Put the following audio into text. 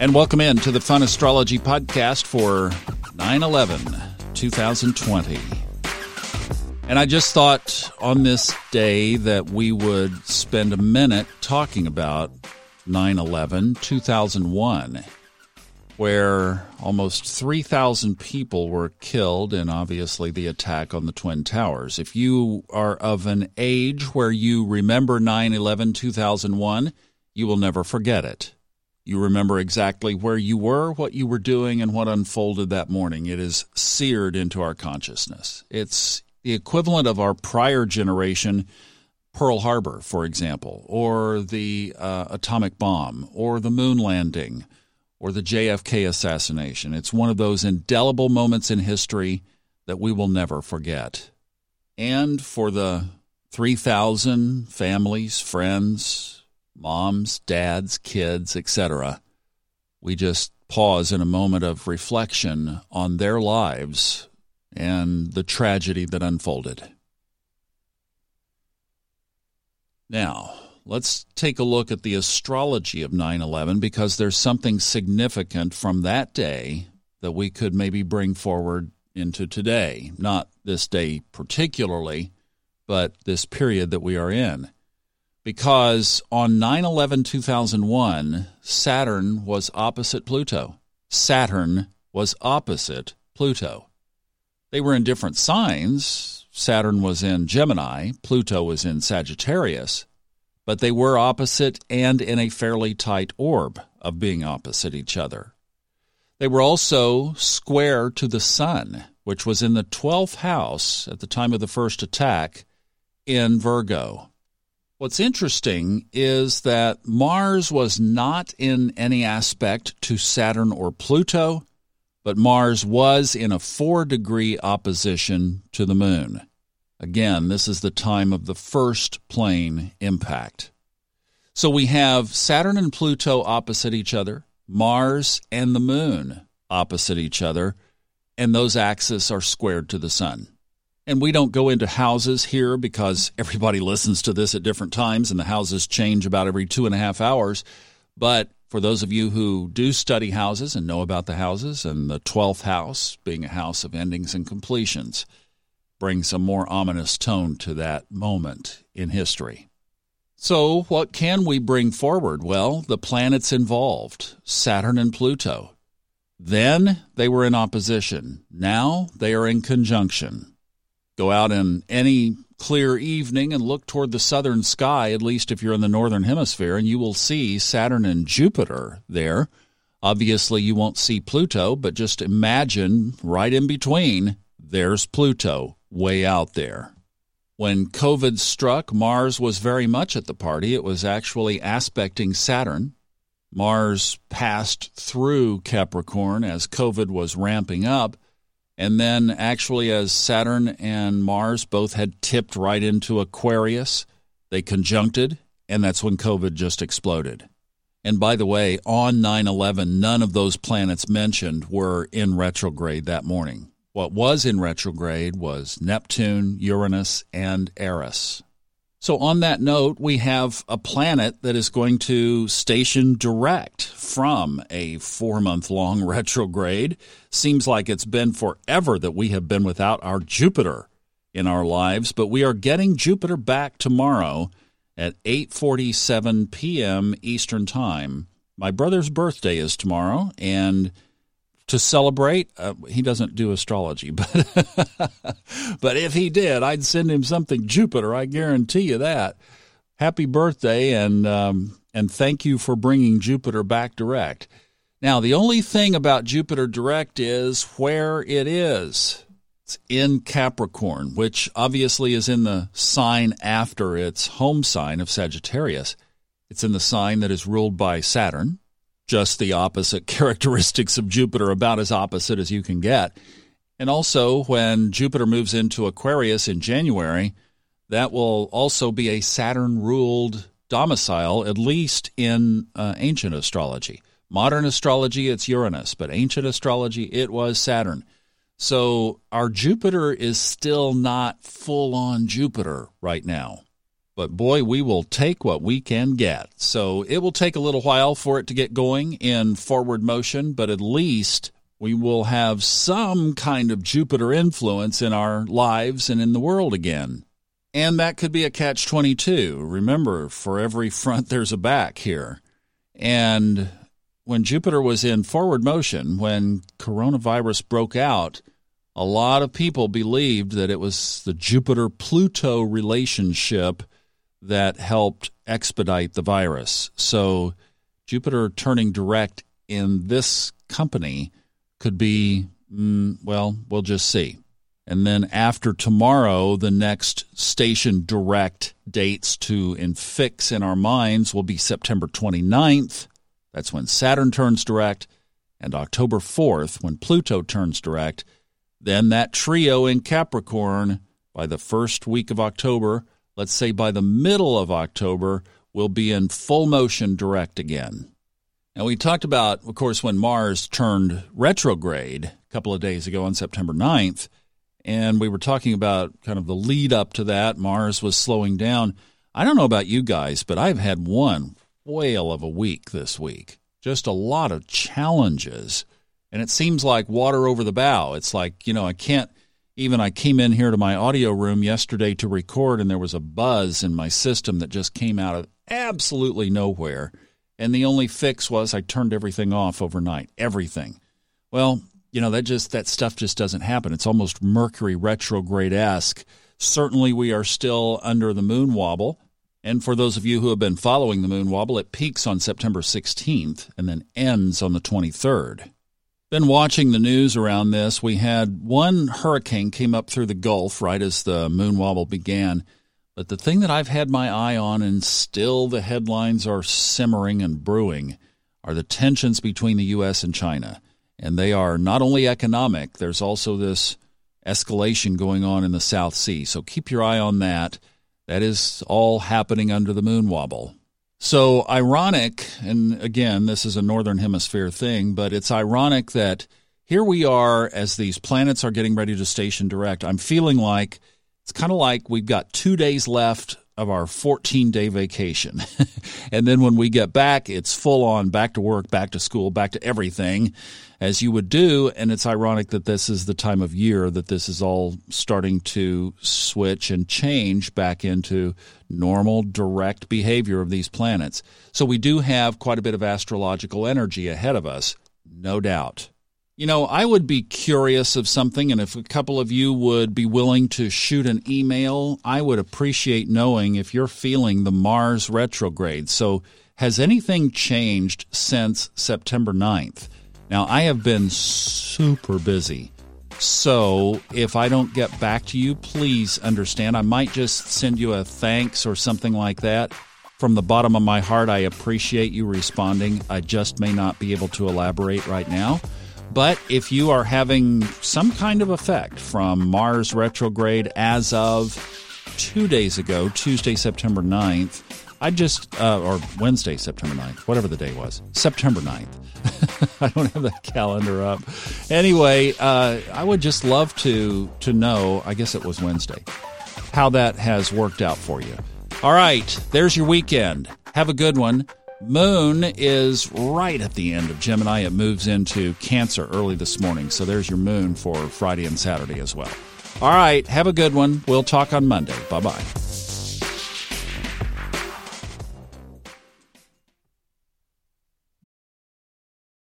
And welcome in to the Fun Astrology Podcast for 9 11 2020. And I just thought on this day that we would spend a minute talking about 9 11 2001, where almost 3,000 people were killed in obviously the attack on the Twin Towers. If you are of an age where you remember 9 11 2001, you will never forget it. You remember exactly where you were, what you were doing, and what unfolded that morning. It is seared into our consciousness. It's the equivalent of our prior generation, Pearl Harbor, for example, or the uh, atomic bomb, or the moon landing, or the JFK assassination. It's one of those indelible moments in history that we will never forget. And for the 3,000 families, friends, moms, dads, kids, etc. We just pause in a moment of reflection on their lives and the tragedy that unfolded. Now, let's take a look at the astrology of 9 11 because there's something significant from that day that we could maybe bring forward into today. Not this day particularly, but this period that we are in because on 9 11 2001, Saturn was opposite Pluto. Saturn was opposite Pluto. They were in different signs. Saturn was in Gemini, Pluto was in Sagittarius, but they were opposite and in a fairly tight orb of being opposite each other. They were also square to the Sun, which was in the 12th house at the time of the first attack in Virgo. What's interesting is that Mars was not in any aspect to Saturn or Pluto, but Mars was in a four degree opposition to the Moon. Again, this is the time of the first plane impact. So we have Saturn and Pluto opposite each other, Mars and the Moon opposite each other, and those axes are squared to the Sun. And we don't go into houses here because everybody listens to this at different times and the houses change about every two and a half hours. But for those of you who do study houses and know about the houses, and the 12th house being a house of endings and completions brings a more ominous tone to that moment in history. So, what can we bring forward? Well, the planets involved Saturn and Pluto. Then they were in opposition. Now they are in conjunction. Go out in any clear evening and look toward the southern sky, at least if you're in the northern hemisphere, and you will see Saturn and Jupiter there. Obviously, you won't see Pluto, but just imagine right in between, there's Pluto way out there. When COVID struck, Mars was very much at the party. It was actually aspecting Saturn. Mars passed through Capricorn as COVID was ramping up and then, actually, as Saturn and Mars both had tipped right into Aquarius, they conjuncted, and that's when COVID just exploded. And by the way, on 9 11, none of those planets mentioned were in retrograde that morning. What was in retrograde was Neptune, Uranus, and Eris. So, on that note, we have a planet that is going to station direct from a four month long retrograde. Seems like it's been forever that we have been without our Jupiter in our lives, but we are getting Jupiter back tomorrow at 8:47 p.m. Eastern Time. My brother's birthday is tomorrow and to celebrate. Uh, he doesn't do astrology, but but if he did, I'd send him something Jupiter. I guarantee you that. Happy birthday, and um, and thank you for bringing Jupiter back direct. Now, the only thing about Jupiter direct is where it is. It's in Capricorn, which obviously is in the sign after its home sign of Sagittarius. It's in the sign that is ruled by Saturn, just the opposite characteristics of Jupiter, about as opposite as you can get. And also, when Jupiter moves into Aquarius in January, that will also be a Saturn ruled domicile, at least in uh, ancient astrology. Modern astrology, it's Uranus, but ancient astrology, it was Saturn. So our Jupiter is still not full on Jupiter right now. But boy, we will take what we can get. So it will take a little while for it to get going in forward motion, but at least we will have some kind of Jupiter influence in our lives and in the world again. And that could be a catch 22. Remember, for every front, there's a back here. And when Jupiter was in forward motion, when coronavirus broke out, a lot of people believed that it was the Jupiter Pluto relationship that helped expedite the virus. So Jupiter turning direct in this company could be, mm, well, we'll just see. And then after tomorrow, the next station direct dates to infix in our minds will be September 29th. That's when Saturn turns direct, and October 4th, when Pluto turns direct. Then that trio in Capricorn by the first week of October let's say by the middle of October, we'll be in full motion direct again. Now, we talked about, of course, when Mars turned retrograde a couple of days ago on September 9th, and we were talking about kind of the lead up to that. Mars was slowing down. I don't know about you guys, but I've had one whale of a week this week. Just a lot of challenges. And it seems like water over the bow. It's like, you know, I can't even I came in here to my audio room yesterday to record, and there was a buzz in my system that just came out of absolutely nowhere. And the only fix was I turned everything off overnight. Everything. Well, you know, that just that stuff just doesn't happen. It's almost Mercury retrograde esque. Certainly we are still under the moon wobble. And for those of you who have been following the moon wobble, it peaks on September 16th and then ends on the 23rd been watching the news around this. We had one hurricane came up through the Gulf right as the moon wobble began. But the thing that I've had my eye on, and still the headlines are simmering and brewing, are the tensions between the U.S. and China. And they are not only economic, there's also this escalation going on in the South Sea. So keep your eye on that. That is all happening under the moon wobble. So ironic, and again, this is a northern hemisphere thing, but it's ironic that here we are as these planets are getting ready to station direct. I'm feeling like it's kind of like we've got two days left of our 14 day vacation. and then when we get back, it's full on back to work, back to school, back to everything as you would do. And it's ironic that this is the time of year that this is all starting to switch and change back into normal, direct behavior of these planets. So we do have quite a bit of astrological energy ahead of us, no doubt. You know, I would be curious of something, and if a couple of you would be willing to shoot an email, I would appreciate knowing if you're feeling the Mars retrograde. So, has anything changed since September 9th? Now, I have been super busy. So, if I don't get back to you, please understand. I might just send you a thanks or something like that. From the bottom of my heart, I appreciate you responding. I just may not be able to elaborate right now. But if you are having some kind of effect from Mars retrograde as of two days ago, Tuesday, September 9th, I just, uh, or Wednesday, September 9th, whatever the day was, September 9th. I don't have that calendar up. Anyway, uh, I would just love to to know. I guess it was Wednesday. How that has worked out for you. All right, there's your weekend. Have a good one. Moon is right at the end of Gemini. It moves into Cancer early this morning. So there's your moon for Friday and Saturday as well. All right, have a good one. We'll talk on Monday. Bye bye.